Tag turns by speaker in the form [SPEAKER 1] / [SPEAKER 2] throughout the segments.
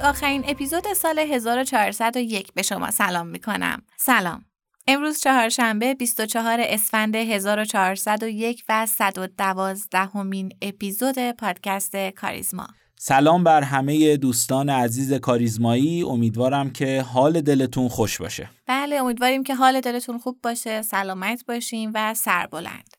[SPEAKER 1] آخرین اپیزود سال 1401 به شما سلام می کنم. سلام. امروز چهارشنبه 24 اسفند 1401 و 112 همین اپیزود پادکست کاریزما.
[SPEAKER 2] سلام بر همه دوستان عزیز کاریزمایی. امیدوارم که حال دلتون خوش باشه.
[SPEAKER 1] بله امیدواریم که حال دلتون خوب باشه سلامت باشیم و سربلند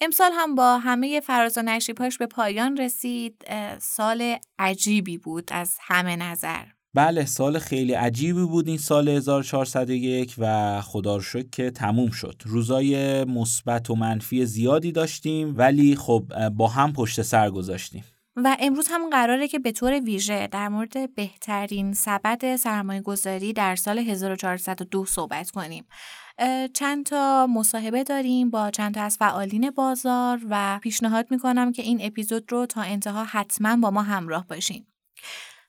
[SPEAKER 1] امسال هم با همه فراز و نشیبهاش به پایان رسید. سال عجیبی بود از همه نظر.
[SPEAKER 2] بله سال خیلی عجیبی بود این سال 1401 و خدا رو شکر که تموم شد. روزای مثبت و منفی زیادی داشتیم ولی خب با هم پشت سر گذاشتیم.
[SPEAKER 1] و امروز هم قراره که به طور ویژه در مورد بهترین سبد سرمایه گذاری در سال 1402 صحبت کنیم. چند تا مصاحبه داریم با چند تا از فعالین بازار و پیشنهاد می‌کنم که این اپیزود رو تا انتها حتما با ما همراه باشین.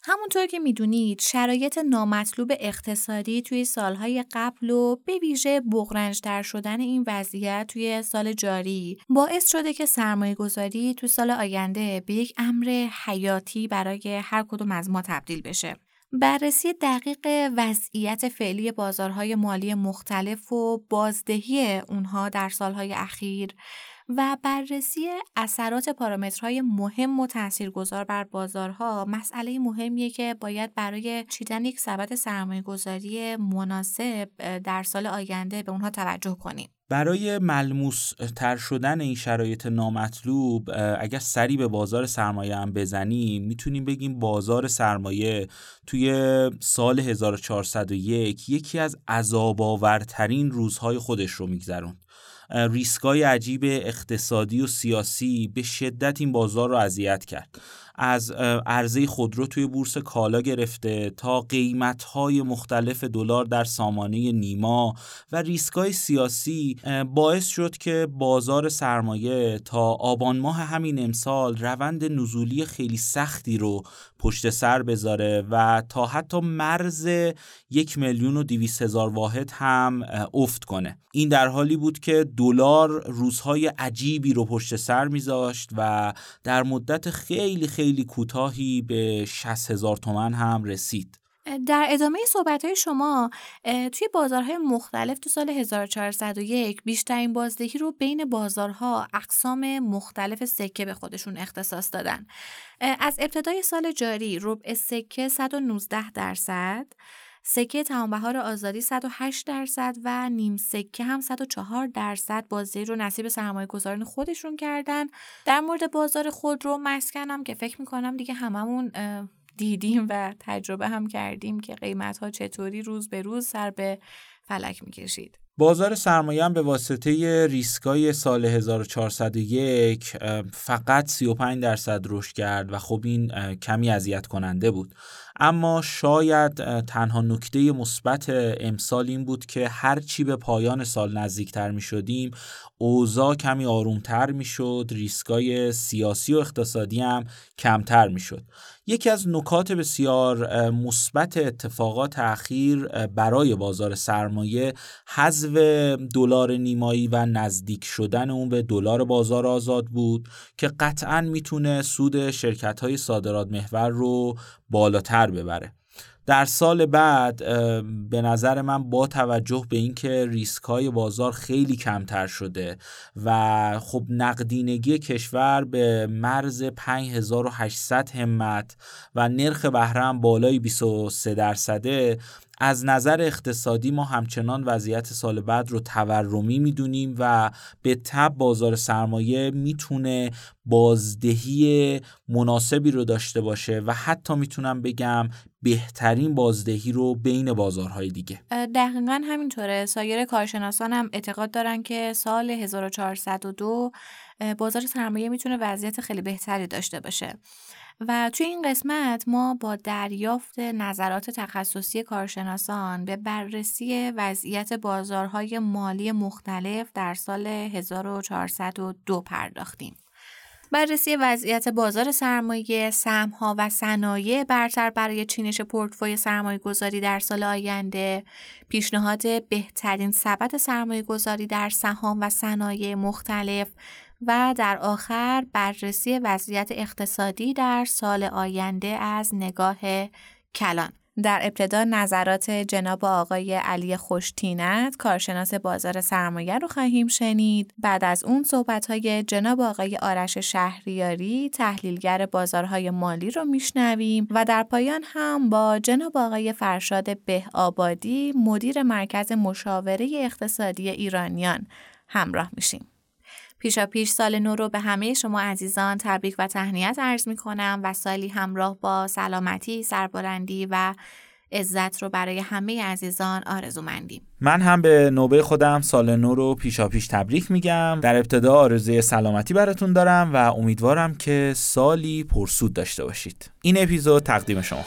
[SPEAKER 1] همونطور که می‌دونید شرایط نامطلوب اقتصادی توی سالهای قبل و به ویژه بغرنجتر شدن این وضعیت توی سال جاری باعث شده که سرمایه گذاری توی سال آینده به یک امر حیاتی برای هر کدوم از ما تبدیل بشه. بررسی دقیق وضعیت فعلی بازارهای مالی مختلف و بازدهی اونها در سالهای اخیر و بررسی اثرات پارامترهای مهم و تاثیرگذار بر بازارها مسئله مهمیه که باید برای چیدن یک سبد سرمایه گذاری مناسب در سال آینده به اونها توجه کنیم.
[SPEAKER 2] برای ملموس تر شدن این شرایط نامطلوب اگر سری به بازار سرمایه هم بزنیم می‌تونیم بگیم بازار سرمایه توی سال 1401 یکی از عذاب آورترین روزهای خودش رو میگذروند ریسکای عجیب اقتصادی و سیاسی به شدت این بازار رو اذیت کرد. از عرضه خودرو توی بورس کالا گرفته تا قیمت‌های مختلف دلار در سامانه نیما و ریسکای سیاسی باعث شد که بازار سرمایه تا آبان ماه همین امسال روند نزولی خیلی سختی رو پشت سر بذاره و تا حتی مرز یک میلیون و دیویس هزار واحد هم افت کنه. این در حالی بود که دلار روزهای عجیبی رو پشت سر میذاشت و در مدت خیلی خیلی خیلی کوتاهی به 60 هزار تومن هم رسید.
[SPEAKER 1] در ادامه صحبت های شما توی بازارهای مختلف تو سال 1401 بیشترین بازدهی رو بین بازارها اقسام مختلف سکه به خودشون اختصاص دادن. از ابتدای سال جاری ربع سکه 119 درصد. سکه تمام آزادی 108 درصد و نیم سکه هم 104 درصد بازدهی رو نصیب سرمایه گذاران خودشون کردن. در مورد بازار خود رو مسکنم که فکر می‌کنم دیگه هممون دیدیم و تجربه هم کردیم که قیمت ها چطوری روز به روز سر به فلک می‌کشید.
[SPEAKER 2] بازار سرمایه هم به واسطه ریسکای سال 1401 فقط 35 درصد رشد کرد و خب این کمی اذیت کننده بود. اما شاید تنها نکته مثبت امسال این بود که هرچی به پایان سال نزدیکتر می شدیم اوضاع کمی آرومتر می شد ریسکای سیاسی و اقتصادی هم کمتر می شد یکی از نکات بسیار مثبت اتفاقات اخیر برای بازار سرمایه حذف دلار نیمایی و نزدیک شدن اون به دلار بازار آزاد بود که قطعا می‌تونه سود شرکت های صادرات محور رو بالاتر ببره. در سال بعد به نظر من با توجه به اینکه ریسک های بازار خیلی کمتر شده و خب نقدینگی کشور به مرز 5800 همت و نرخ بهره بالای 23 درصده از نظر اقتصادی ما همچنان وضعیت سال بعد رو تورمی می‌دونیم و به تب بازار سرمایه می‌تونه بازدهی مناسبی رو داشته باشه و حتی می‌تونم بگم بهترین بازدهی رو بین بازارهای دیگه.
[SPEAKER 1] دقیقا همینطوره. سایر کارشناسان هم اعتقاد دارن که سال 1402 بازار سرمایه می‌تونه وضعیت خیلی بهتری داشته باشه. و توی این قسمت ما با دریافت نظرات تخصصی کارشناسان به بررسی وضعیت بازارهای مالی مختلف در سال 1402 پرداختیم. بررسی وضعیت بازار سرمایه، سهم‌ها و صنایع برتر برای چینش پورتفوی سرمایه گذاری در سال آینده، پیشنهاد بهترین سبد سرمایه گذاری در سهام و صنایع مختلف و در آخر بررسی وضعیت اقتصادی در سال آینده از نگاه کلان. در ابتدا نظرات جناب آقای علی خوشتینت کارشناس بازار سرمایه رو خواهیم شنید. بعد از اون صحبت های جناب آقای آرش شهریاری تحلیلگر بازارهای مالی رو میشنویم و در پایان هم با جناب آقای فرشاد به آبادی مدیر مرکز مشاوره اقتصادی ایرانیان همراه میشیم. پیشا پیش سال نو رو به همه شما عزیزان تبریک و تهنیت عرض می کنم و سالی همراه با سلامتی، سربلندی و عزت رو برای همه عزیزان آرزو مندیم.
[SPEAKER 2] من هم به نوبه خودم سال نو رو پیشا پیش تبریک میگم. در ابتدا آرزوی سلامتی براتون دارم و امیدوارم که سالی پرسود داشته باشید. این اپیزود تقدیم شما.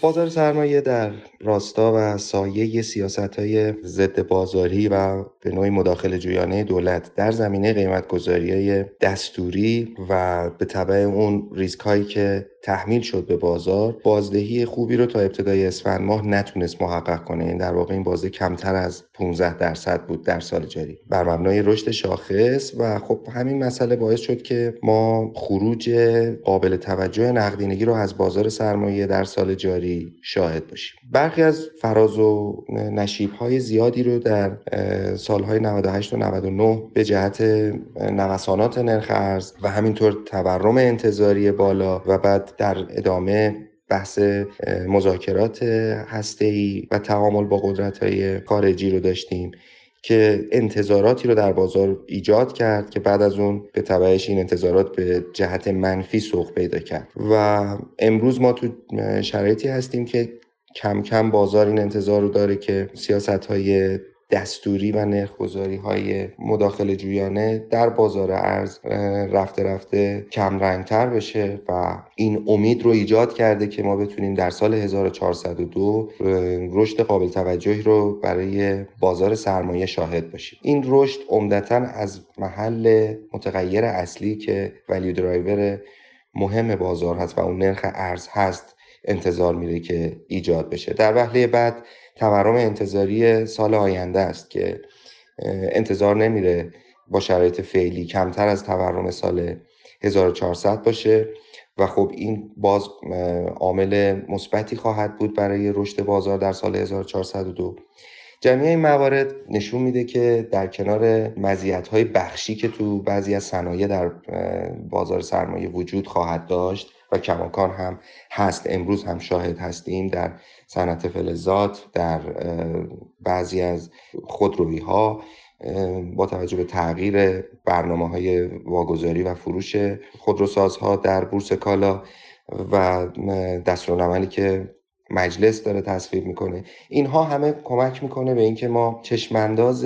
[SPEAKER 3] بازار سرمایه در راستا و سایه سیاست های ضد بازاری و به نوعی مداخل جویانه دولت در زمینه قیمت دستوری و به طبع اون ریسک هایی که تحمیل شد به بازار بازدهی خوبی رو تا ابتدای اسفند ماه نتونست محقق کنه. این در واقع این بازده کمتر از 15 درصد بود در سال جاری بر مبنای رشد شاخص و خب همین مسئله باعث شد که ما خروج قابل توجه نقدینگی رو از بازار سرمایه در سال جاری شاهد باشیم. برخی از فراز و نشیب های زیادی رو در سالهای 98 و 99 به جهت نوسانات نرخ ارز و همینطور تورم انتظاری بالا و بعد در ادامه بحث مذاکرات هسته‌ای و تعامل با قدرت‌های خارجی رو داشتیم که انتظاراتی رو در بازار ایجاد کرد که بعد از اون به تبعش این انتظارات به جهت منفی سوق پیدا کرد. و امروز ما تو شرایطی هستیم که کم کم بازار این انتظار رو داره که سیاست های دستوری و نرخگذاری های مداخل جویانه در بازار ارز رفته رفته کم رنگتر بشه و این امید رو ایجاد کرده که ما بتونیم در سال 1402 رشد قابل توجهی رو برای بازار سرمایه شاهد باشیم. این رشد عمدتا از محل متغیر اصلی که ولیو درایور مهم بازار هست و اون نرخ ارز هست انتظار میره که ایجاد بشه. در وهله بعد تورم انتظاری سال آینده است که انتظار نمیره با شرایط فعلی کمتر از تورم سال 1400 باشه و خب این باز عامل مثبتی خواهد بود برای رشد بازار در سال 1402 جمعی این موارد نشون میده که در کنار های بخشی که تو بعضی از صنایع در بازار سرمایه وجود خواهد داشت و کماکان هم هست امروز هم شاهد هستیم در صنعت فلزات در بعضی از خودرویی ها با توجه به تغییر برنامه های واگذاری و فروش خودروسازها در بورس کالا و دستورالعملی که مجلس داره تصویب می‌کنه. اینها همه کمک می‌کنه به اینکه ما چشمانداز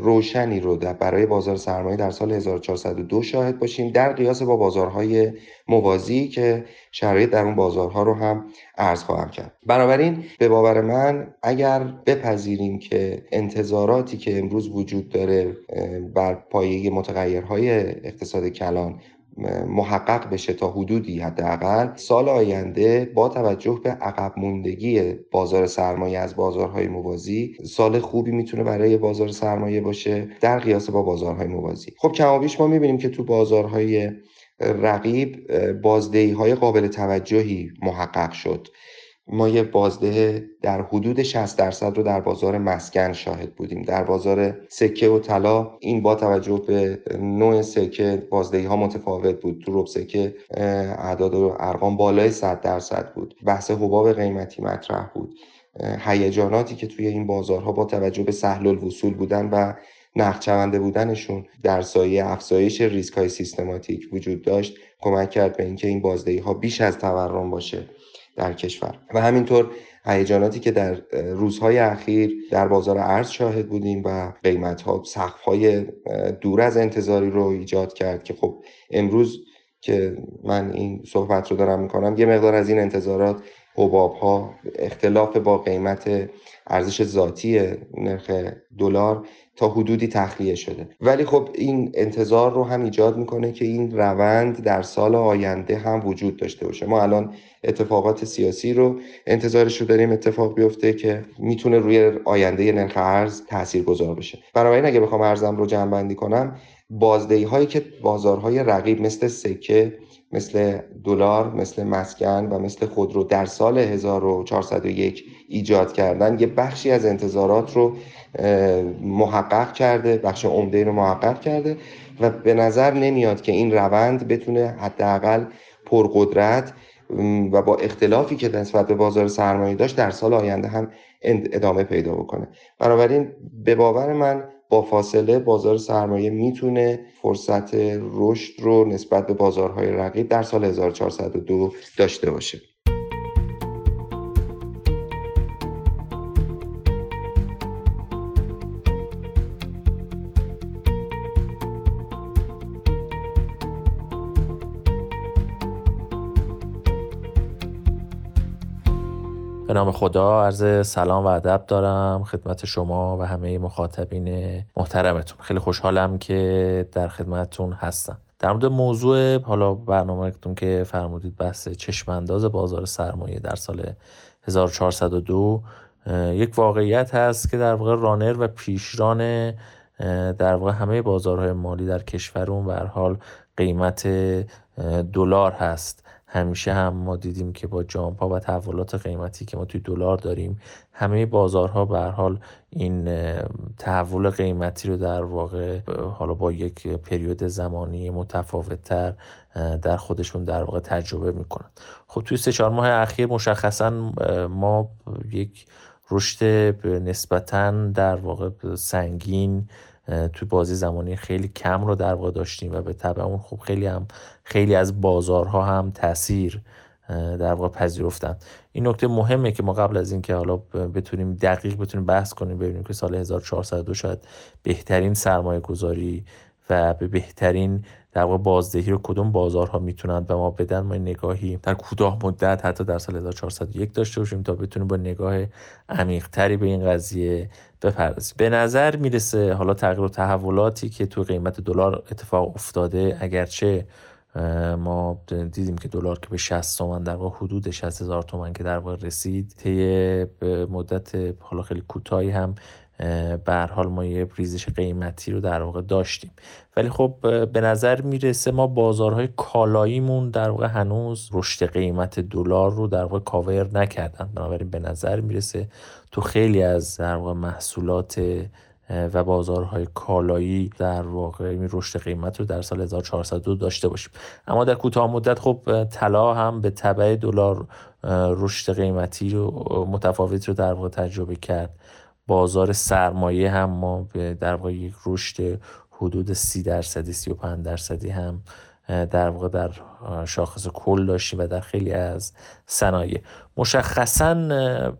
[SPEAKER 3] روشنی رو برای بازار سرمایه در سال 1402 شاهد باشیم در قیاس با بازارهای موازی که شرایط در اون بازارها رو هم عرض خواهم کرد. بنابراین به باور من اگر بپذیریم که انتظاراتی که امروز وجود داره بر پایه متغیرهای اقتصاد کلان محقق بشه تا حدودی حداقل سال آینده با توجه به عقب موندگی بازار سرمایه از بازارهای موازی سال خوبی می‌تونه برای بازار سرمایه باشه در قیاس با بازارهای موازی. خب کمابیش ما می‌بینیم که تو بازارهای رقیب بازدهی های قابل توجهی محقق شد. ما یه بازده در حدود 60 درصد رو در بازار مسکن شاهد بودیم. در بازار سکه و طلا این با توجه به نوع سکه بازدهی ها متفاوت بود. تو رب سکه اعداد و ارقام بالای 100 درصد بود. بحث حباب قیمتی مطرح بود. هیجاناتی که توی این بازارها با توجه به سهل الوصول بودن و نقد بودنشون در سایه افزایش ریسک های سیستماتیک وجود داشت کمک کرد به اینکه این بازدهی ها بیش از تورم باشه. در کشور. و همینطور هیجاناتی که در روزهای اخیر در بازار ارز شاهد بودیم و قیمت ها سقف های دور از انتظاری رو ایجاد کرد که خب امروز که من این صحبت رو دارم می‌کنم یه مقدار از این انتظارات حباب ها اختلاف با قیمت ارزش ذاتی نرخ دلار تا حدودی تخلیه شده. ولی خب این انتظار رو هم ایجاد می‌کنه که این روند در سال آینده هم وجود داشته باشه. ما الان اتفاقات سیاسی رو انتظارش رو داریم اتفاق بیفته که می‌تونه روی آینده نرخ ارز تاثیر گذار بشه بنابراین اگه بخوام ارزم رو جمع کنم بازدهی هایی که بازارهای رقیب مثل سکه مثل دلار مثل مسکن و مثل خودرو در سال 1401 ایجاد کردن یه بخشی از انتظارات رو محقق کرده بخش عمده رو محقق کرده و به نظر نمیاد که این روند بتونه حداقل پرقدرت و با اختلافی که نسبت به بازار سرمایه داشت در سال آینده هم ادامه پیدا بکنه. بنابراین به باور من با فاصله بازار سرمایه می‌تونه فرصت رشد رو نسبت به بازارهای رقیب در سال 1402 داشته باشه.
[SPEAKER 4] نام خدا عرض سلام و ادب دارم خدمت شما و همه مخاطبین محترمتون. خیلی خوشحالم که در خدمتتون هستم. در مورد موضوع حالا برنامهتون که فرمودید بحث چشمانداز بازار سرمایه در سال 1402 یک واقعیت هست که در واقع رانر و پیشران در واقع همه بازارهای مالی در کشورون به حال قیمت دلار هست. همیشه هم ما دیدیم که با جامپ ها و تحولات قیمتی که ما توی دلار داریم همه بازارها به حال این تحول قیمتی رو در واقع حالا با یک پریود زمانی متفاوت تر در خودشون در واقع تجربه می‌کنن. خب توی سه چهار ماه اخیر مشخصا ما یک رشد نسبتا در واقع سنگین توی بازی زمانی خیلی کم رو در واقع داشتیم و به طبع اون خب خیلی هم خیلی از بازارها هم تاثیر در واقع پذیرفتن. این نکته مهمه که ما قبل از اینکه حالا بتونیم دقیق بتونیم بحث کنیم ببینیم که سال 1402 شاید بهترین سرمایه گذاری و به بهترین در واقع بازدهی رو کدوم بازارها می‌تونن به ما بدن ما نگاهی در کوتاه مدت حتی در سال 1401 داشته باشیم تا بتونیم با نگاه عمیقتری به این قضیه بپردازیم به نظر می‌رسه حالا تغییر و تحولاتی که تو قیمت دلار اتفاق افتاده اگرچه ما دیدیم که دلار که به 60 تومن در واقع حدود 60 هزار تومن که در واقع رسید طی مدت حالا خیلی کوتاهی هم به حال ما یه ریزش قیمتی رو در واقع داشتیم. ولی خب به نظر می‌رسه ما بازارهای کالاییمون در واقع هنوز رشد قیمت دلار رو در واقع کاور نکردن. بنابراین به نظر می‌رسه تو خیلی از در واقع محصولات و بازارهای کالایی در واقع این رشد قیمت رو در سال 1402 داشته باشیم. اما در کوتاه مدت خب طلا هم به تبع دلار رشد قیمتی رو متفاوت رو در واقع تجربه کرد. بازار سرمایه هم ما در واقع یک رشد حدود سی درصدی سی و پنج درصدی هم در واقع در شاخص کل داشتیم و در خیلی از صنایع. مشخصا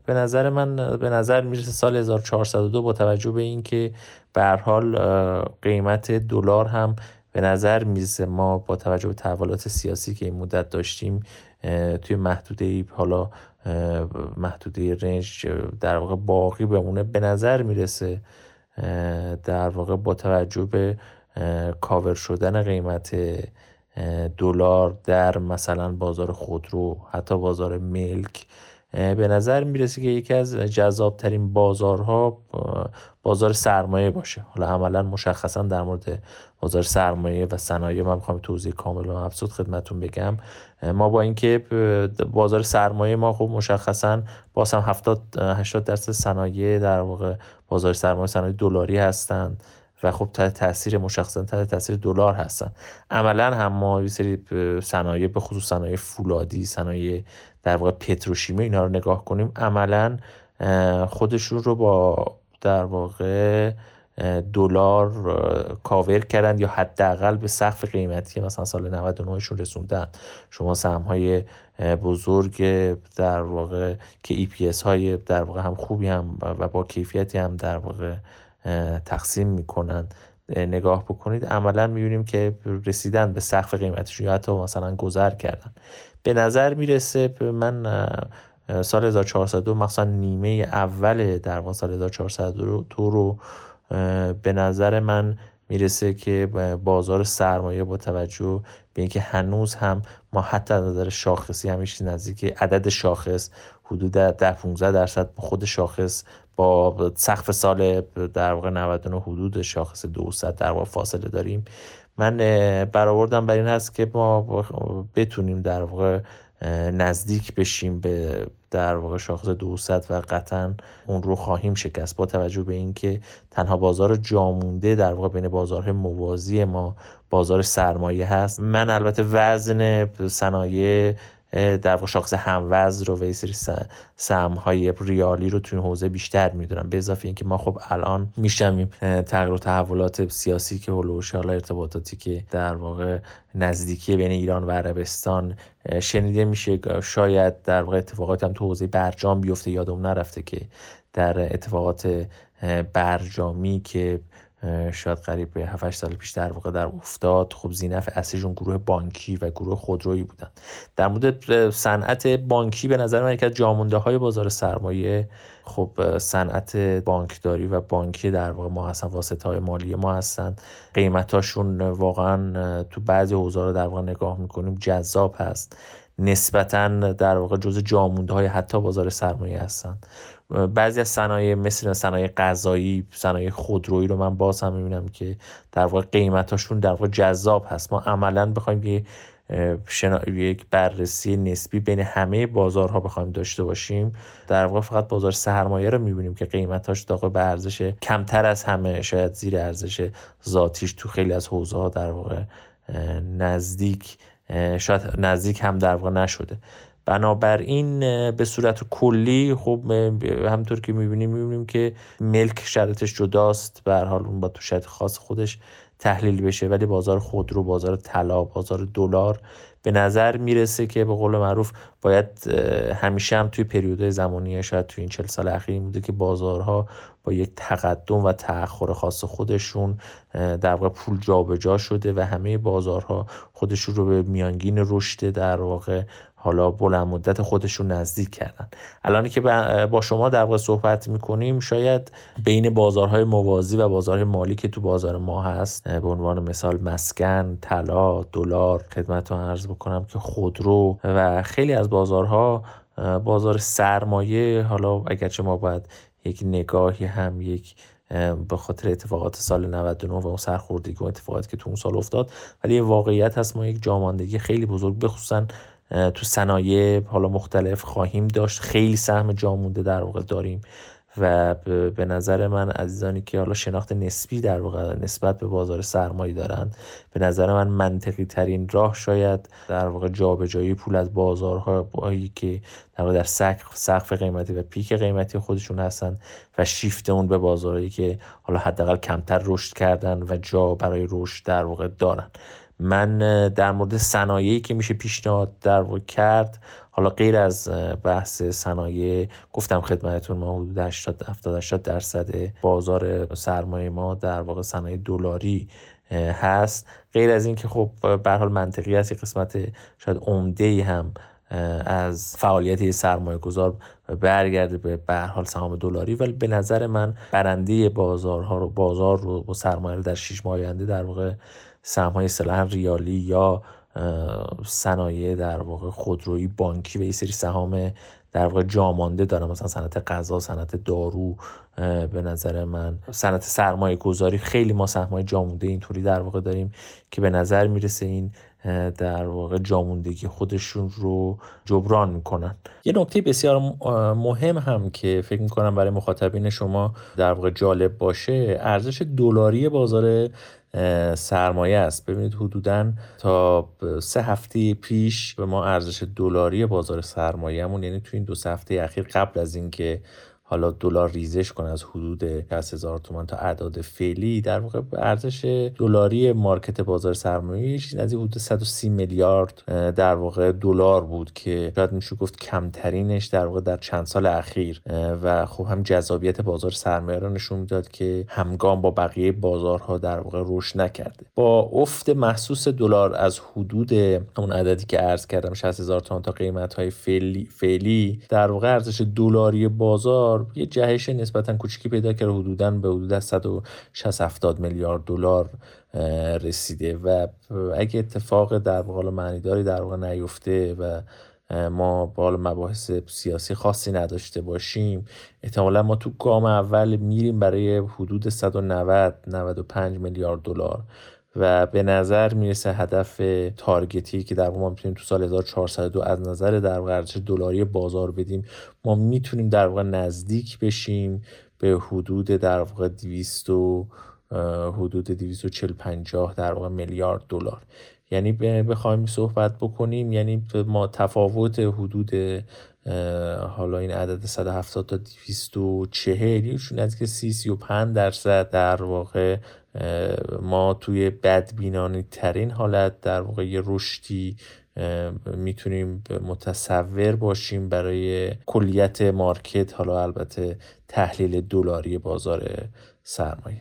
[SPEAKER 4] به نظر من به نظر می‌رسه سال 1402 با توجه به اینکه به حال قیمت دلار هم به نظر می‌رسه ما با توجه به تحولات سیاسی که این مدت داشتیم توی محدوده حالا محدوده رنج در واقع باقی بمونه به نظر می‌رسه در واقع با توجه به کاور شدن قیمت دلار در مثلا بازار خودرو حتی بازار ملک به نظر می‌رسه که یکی از جذابترین بازارها بازار سرمایه باشه. حالا عملا مشخصا در مورد بازار سرمایه و صنایع من می‌خوام توضیح کامل و مبسوط خدمتون بگم. ما با اینکه بازار سرمایه ما خب مشخصا باز هم 70 80 درصد صنایع در واقع بازار سرمایه صنایع دلاری هستند و خب تحت تاثیر مشخصا تحت تاثیر دلار هستن. عملا هم ما یه سری صنایع به خصوص صنایع فولادی صنایع در واقع پتروشیمی اینا رو نگاه کنیم. عملا خودشون رو با در واقع دلار کاور کردن یا حداقل به سقف قیمتی مثلا سال 99 شون رسوندن. شما سهم های بزرگ در واقع که EPS های در واقع هم خوبی هم و با کیفیتی هم در واقع تقسیم می‌کنن نگاه بکنید عملا می‌بینیم که رسیدن به سقف قیمتشون یا حتی مثلا گذر کردن. به نظر می‌رسه من سال 1402 مثلا نیمه اول در واقع سال 1402 رو به نظر من می‌رسه که بازار سرمایه با توجه به اینکه هنوز هم ما حتی از نظر شاخصی همیشه نزدیک عدد شاخص حدود در 15 درصد خود شاخص با سقف سال در واقع 99 حدود شاخص 200 در واقع فاصله داریم. من برآوردم بر این هست که ما بتونیم در واقع نزدیک بشیم به در واقع شاخص 200 و قطعا اون رو خواهیم شکست. با توجه به اینکه تنها بازار جامونده در واقع بین بازارهای موازی ما بازار سرمایه هست. من البته وزن صنایع در واقع شاخص هموز رو و یه سری سهم های ریالی رو توی حوزه بیشتر می‌دونم. به اضافه اینکه ما خب الان میشنویم تغییر و تحولات سیاسی که هلوش حالا ارتباطاتی که در واقع نزدیکی بین ایران و عربستان شنیده میشه. شاید در واقع اتفاقات هم تو حوزه برجام بیفته. یادم نرفته که در اتفاقات برجامی که شاید قریب به 7 سال پیش در واقع در افتاد. خب زینف اصلیشون گروه بانکی و گروه خودرویی بودن. در مورد صنعت بانکی به نظر من یکی از جامونده های بازار سرمایه خب صنعت بانکداری و بانکی در واقع ما هستن واسطه های مالی ما هستن. قیمتاشون واقعا تو بعضی حوزه رو در واقع نگاه می‌کنیم جذاب هست. نسبتا در واقع جز جامونده های حتی بازار سرمایه هستن. بعضی از صنایع مثل صنایع غذایی صنایع خودرویی رو من باز هم می‌بینم که در واقع قیمتاشون در واقع جذاب هست. ما عملا بخوایم یه یک بررسی نسبی بین همه بازارها بخوایم داشته باشیم. در واقع فقط بازار سرمایه رو می‌بینیم که قیمتاش در به ارزش کمتر از همه شاید زیر ارزش ذاتیش تو خیلی از حوزه ها در واقع نزدیک شاید نزدیک هم در واقع نشده. بنابراین به صورت کلی خب همطور که می‌بینیم می‌بینیم که ملک شرطش جداست. به حال اون با تو شرط خاص خودش تحلیل بشه. ولی بازار خودرو بازار طلا بازار دلار به نظر می‌رسه که به قول معروف باید همیشه هم توی پریودهای زمانی شاید توی این چل سال اخیر بوده که بازارها با یک تقدم و تأخر خاص خودشون در واقع پول جابجا شده و همه بازارها خودشون رو به میانگین رشد در واقع حالا بلند مدت خودشون نزدیک کردن. الان که با شما در واقع صحبت می‌کنیم شاید بین بازارهای موازی و بازارهای مالی که تو بازار ما هست به عنوان مثال مسکن طلا دلار خدمت رو عرض بکنم که خودرو و خیلی از بازارها بازار سرمایه حالا اگرچه ما باید یک نگاهی هم یک به خاطر اتفاقات سال 99 و اون سرخوردگی و اتفاقاتی که تو اون سال افتاد ولی واقعیت هست ما یک جاماندگی خیلی بزرگ بخصوصا تو صنایع حالا مختلف خواهیم داشت. خیلی سهم جا مونده در واقع داریم. و به نظر من عزیزانی که حالا شناخت نسبی در واقع نسبت به بازار سرمایه دارند به نظر من منطقی ترین راه شاید در واقع جابجایی پول از بازارهایی که در واقع در سقف قیمتی و پیک قیمتی خودشون هستن و شیفت اون به بازارهایی که حالا حداقل کمتر رشد کردن و جا برای رشد در واقع دارن. من در مورد صنایعی که میشه پیشنهاد در کرد حالا غیر از بحث صنایع گفتم خدمتتون ما حدود 80 70 80 درصد بازار سرمایه ما در واقع صنایع دلاری هست. غیر از اینکه خب به حال منطقی است قسمت شاید عمده هم از فعالیت سرمایه گذار برگرده به به حال سهام دلاری. ولی به نظر من برنده بازارها رو بازار رو با سرمایه در 6 ماه آینده در واقع سهم های ریالی یا صنایع در واقع خودرویی بانکی و یه سری سهام در واقع جامانده دارم مثلا صنعت غذا صنعت دارو به نظر من صنعت سرمایه گذاری. خیلی ما سهمای جامونده اینطوری در واقع داریم که به نظر می‌رسه این در واقع جاموندگی خودشون رو جبران می‌کنن. یه نکته بسیار مهم هم که فکر می‌کنم برای مخاطبین شما در واقع جالب باشه. ارزش دلاری بازار سرمایه است. ببینید حدودا تا سه هفته پیش به ما ارزش دلاری بازار سرمایهمون یعنی تو این دو هفته اخیر قبل از اینکه حالا دلار ریزش کنه از حدود 60 هزار تومان تا اعداد فعلی در واقع ارزش دلاری مارکت بازار سرمایه از حدود 130 میلیارد در واقع دلار بود که شاید میشه گفت کمترینش در واقع در چند سال اخیر. و خب هم جذابیت بازار سرمایه رو نشون می‌داد که همگام با بقیه بازارها در واقع رشد نکرده. با افت محسوس دلار از حدود اون عددی که عرض کردم 60 هزار تومان تا قیمت های فعلی, فعلی در واقع ارزش دلاری بازار یه جهش نسبتا کوچیکی پیدا کرده حدودا به حدود 160 70 میلیارد دلار رسیده و اگه اتفاق در واقع معنیداری در واقع نیفته و ما با مباحث سیاسی خاصی نداشته باشیم احتمالا ما تو گام اول میریم برای حدود 190 95 میلیارد دلار. و به نظر می‌رسه هدف تارگتی که در ما می‌تونیم تو سال 1402 از نظر در ارزش دلاری بازار بدیم ما می‌تونیم در واقع نزدیک بشیم به حدود در واقع 200 حدود 240 50 در واقع میلیارد دلار. یعنی بخوایم صحبت بکنیم یعنی ما تفاوت حدود حالا این عدد 170 تا 240 نزدیک 30 35 درصد در واقع ما توی بدبینانه ترین حالت در واقع رشدی می‌تونیم متصور باشیم برای کلیت مارکت حالا البته تحلیل دلاری بازار سرمایه.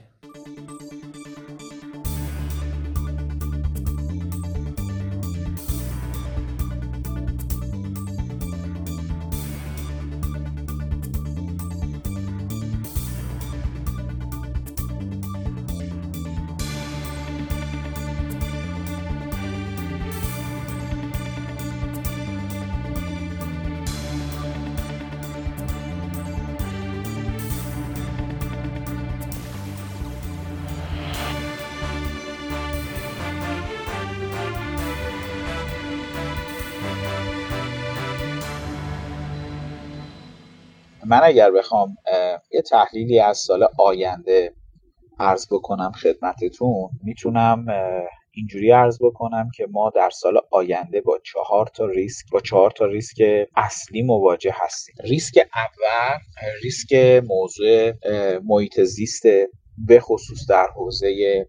[SPEAKER 5] اگر بخوام یه تحلیلی از سال آینده عرض بکنم خدمتتون می‌تونم اینجوری عرض بکنم که ما در سال آینده با چهار تا ریسک با چهار تا ریسک اصلی مواجه هستیم. ریسک اول ریسک موضوع محیط زیست به خصوص در حوزه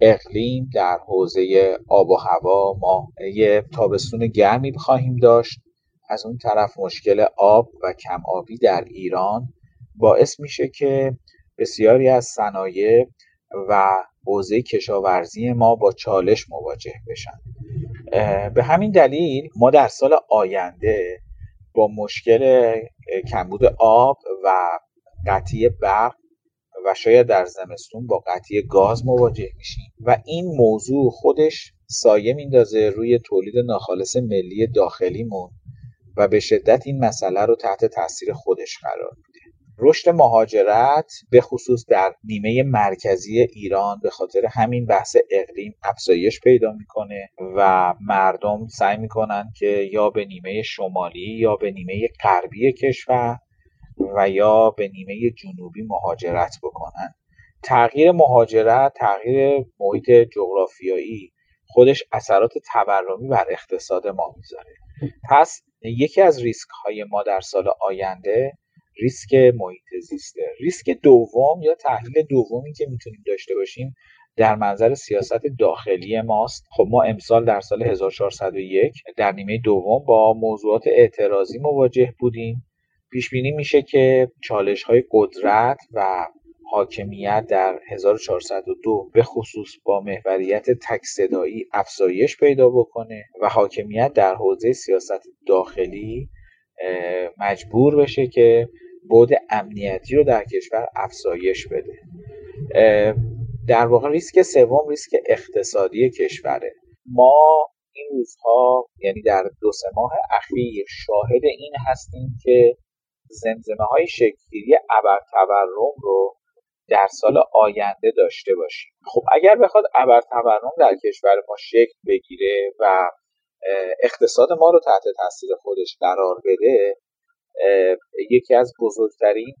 [SPEAKER 5] اقلیم در حوزه آب و هوا. ما یه تابستون گرمی خواهیم داشت. از اون طرف مشکل آب و کم آبی در ایران باعث میشه که بسیاری از صنایع و حوزه کشاورزی ما با چالش مواجه بشن. به همین دلیل ما در سال آینده با مشکل کمبود آب و قطعی برق و شاید در زمستون با قطعی گاز مواجه میشیم و این موضوع خودش سایه میندازه روی تولید ناخالص ملی داخلیمون. و به شدت این مسئله رو تحت تاثیر خودش قرار میده. رشد مهاجرت به خصوص در نیمه مرکزی ایران به خاطر همین بحث اقلیم افزایش پیدا می‌کنه و مردم سعی می‌کنن که یا به نیمه شمالی یا به نیمه غربی کشور و یا به نیمه جنوبی مهاجرت بکنن. تغییر مهاجرت تغییر محیط جغرافیایی خودش اثرات تورمی بر اقتصاد ما می‌ذاره. پس یکی از ریسک های ما در سال آینده ریسک محیط زیسته. ریسک دوم یا تحلیل دومی که می‌تونیم داشته باشیم در منظر سیاست داخلی ماست. خب ما امسال در سال 1401 در نیمه دوم با موضوعات اعتراضی مواجه بودیم. پیش بینی میشه که چالش های قدرت و حاکمیت در 1402 به خصوص با محوریت تک صدایی افزایش پیدا بکنه و حاکمیت در حوزه سیاست داخلی مجبور بشه که بود امنیتی رو در کشور افزایش بده. در واقع ریسک سوم ریسک اقتصادی کشوره. ما این روزها یعنی در دو سه ماه اخیر شاهد این هستیم که زمزمه های شکلگیری ابر تورم رو در سال آینده داشته باشیم. خب اگر بخواد ابر تورم در کشور ما شکل بگیره و اقتصاد ما رو تحت تاثیر خودش قرار بده یکی از بزرگترین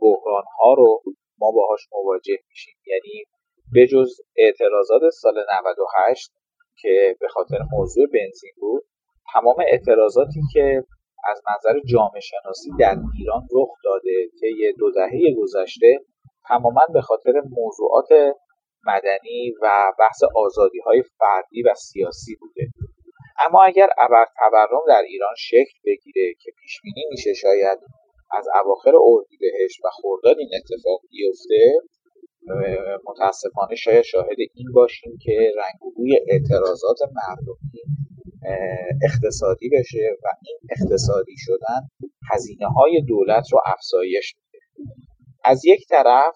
[SPEAKER 5] بحران ها رو ما باهاش مواجه میشیم. یعنی به جز اعتراضات سال 98 که به خاطر موضوع بنزین بود تمام اعتراضاتی که از نظر جامعه شناسی در ایران رخ داده که یه دو دهه گذشته تماما به خاطر موضوعات مدنی و بحث آزادی های فردی و سیاسی بوده. اما اگر ابر تورم در ایران شکل بگیره که پیش بینی میشه شاید از اواخر اردیبهشت و خرداد این اتفاق بیفته متاسفانه شاید شاهد این باشیم که رنگ و اعتراضات مردمی اقتصادی بشه و این اقتصادی شدن هزینه های دولت رو افزایش از یک طرف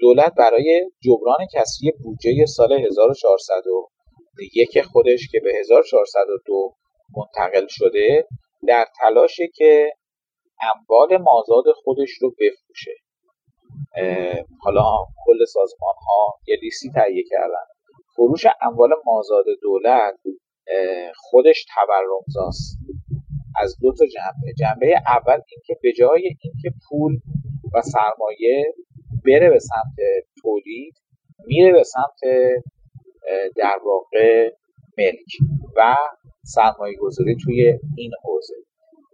[SPEAKER 5] دولت برای جبران کسری بودجه سال 1401 خودش که به 1402 منتقل شده در تلاشه که اموال مازاد خودش رو بفروشه. حالا کل سازمان ها یه لیستی تهیه کردن. فروش اموال مازاد دولت خودش تورمزاست. از دو تا جنبه. جنبه اول اینکه به جای اینکه پول و سرمایه بره به سمت تولید میره به سمت در واقع ملک و سرمایه گذاری توی این حوزه.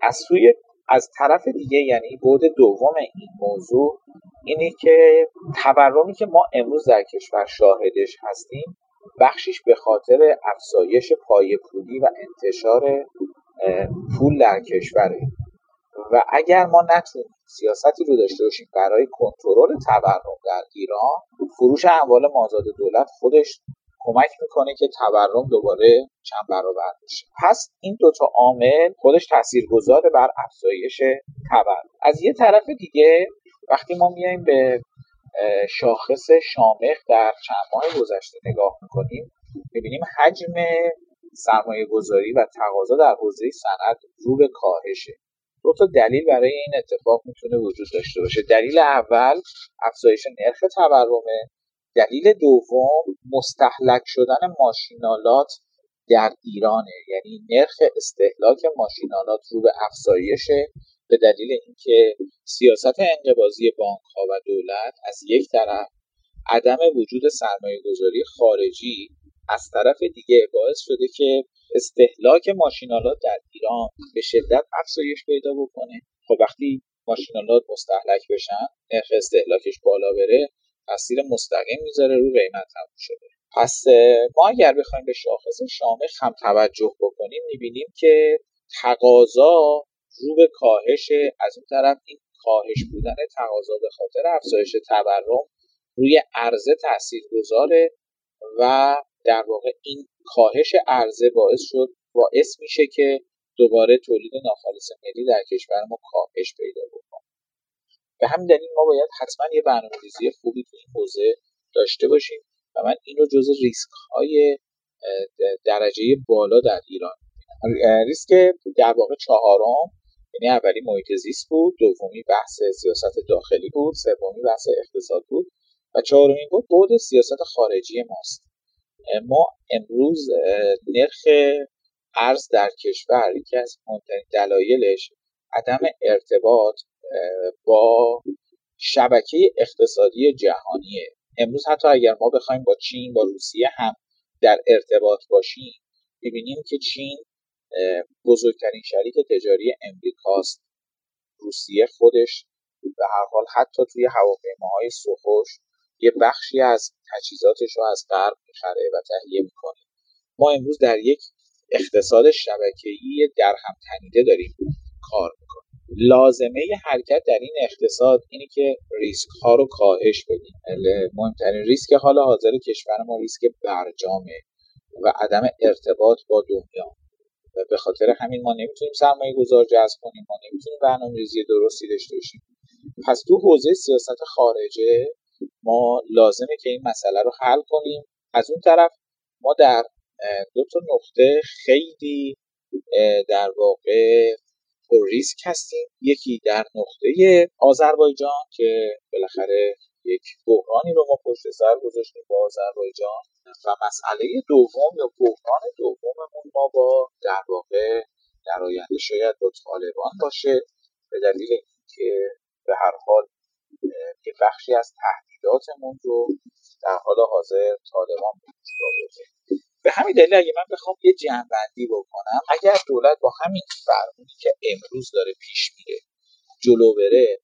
[SPEAKER 5] از سوی از طرف دیگه یعنی بود دوم این موضوع اینه که تورمی که ما امروز در کشور شاهدش هستیم بخشیش به خاطر افزایش پای پولی و انتشار پول در کشوره. و اگر ما نتونیم سیاستی رو داشته باشیم. برای کنترل تورم در ایران فروش اموال مازاد دولت خودش کمک می‌کنه که تورم دوباره چند برابر بشه. پس این دوتا عامل خودش تاثیرگذاره بر افزایش تورم. از یه طرف دیگه وقتی ما میایم به شاخص شامخ در چند ماه گذشته نگاه می‌کنیم می‌بینیم حجم سرمایه گذاری و تقاضا در حوزه صنعت رو به کاهشه. دو تا دلیل برای این اتفاق می‌تونه وجود داشته باشه. دلیل اول افزایش نرخ تورمه دلیل دوم مستحلک شدن ماشینالات در ایرانه یعنی نرخ استهلاک ماشینالات رو به افزایشه به دلیل اینکه سیاست انقباضی بانک ها و دولت از یک طرف عدم وجود سرمایه گذاری خارجی از طرف دیگه باعث شده که استهلاک ماشینالات در ایران به شدت افزایش پیدا بکنه. خب وقتی ماشینالات مستحلک بشن نرخ استهلاکش بالا بره تاثیر مستقیم می‌ذاره رو قیمت تموم شده. پس ما اگر بخوایم به شاخص شامخ هم توجه بکنیم می‌بینیم که تقاضا رو به کاهش از اون طرف این کاهش بودن تقاضا به خاطر افزایش تورم روی عرضه تاثیر گذاره و در واقع این کاهش عرضه باعث شد باعث میشه که دوباره تولید ناخالص ملی در کشور ما کاهش پیدا بکنه. به همین دلیل ما باید حتما یه برنامه‌ریزی خوبی تو این حوزه داشته باشیم و من این رو جز ریسک های درجه بالا در ایران ریسک در واقع چهارم یعنی اولی محیط زیست بود دومی بحث سیاست داخلی بود سومی بحث اقتصاد بود و چهارمین بود بود سیاست خارجی ماست. ما امروز نرخ ارز در کشور یکی از مهمترین دلایلش عدم ارتباط با شبکه اقتصادی جهانیه. امروز حتی اگر ما بخوایم با چین با روسیه هم در ارتباط باشیم ببینیم که چین بزرگترین شریک تجاری امریکاست. روسیه خودش به هر حال حتی توی هواپیماهای سخوش یه بخشی از تجهیزاتش رو از غرب می‌خره و تهیه می‌کنه. ما امروز در یک اقتصاد شبکه‌ای در هم تنیده داریم کار می‌کنیم. لازمه حرکت در این اقتصاد اینه که ریسک ها رو کاهش بدیم. مهمترین ریسک حال حاضر کشور ما ریسک برجامه و عدم ارتباط با دنیا. و به خاطر همین ما نمی‌تونیم سرمایه گذار جذب کنیم ما نمی‌تونیم برنامه ریزی درستی داشته باشیم. پس تو حوزه سیاست خارجه ما لازمه که این مسئله رو حل کنیم. از اون طرف ما در دو تا نقطه خیلی در واقع پر ریسک هستیم. یکی در نقطه آذربایجان که بالاخره یک بحرانی رو ما پشت سر گذاشتیم با آذربایجان و مسئله دوم یا بحران دوممون ما با در واقع در آینده شاید با طالبان باشه. به دلیل اینکه به هر حال یه بخشی از تهدیداتمون رو در حال حاضر طالبان به به همین دلیل اگه من بخوام یه جنبندی بکنم اگر دولت با همین فرمونی که امروز داره پیش میره جلو بره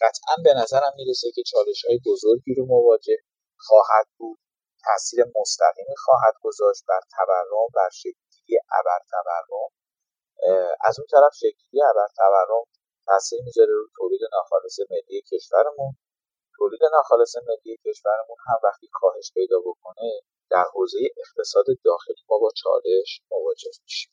[SPEAKER 5] قطعا به نظرم می‌رسه که چالش های بزرگی رو مواجه خواهد بود. تاثیر مستقیمی خواهد گذاشت بر تورم بر شکلی ابر تورم از اون طرف شکلی ابر تورم تاثیر می‌ذاره رو تولید ناخالص ملی کشورمون. تولید ناخالص ملی کشورمون هم وقتی کاهش پیدا بکنه در حوزه اقتصاد داخلی ما با چالش مواجه میشیم.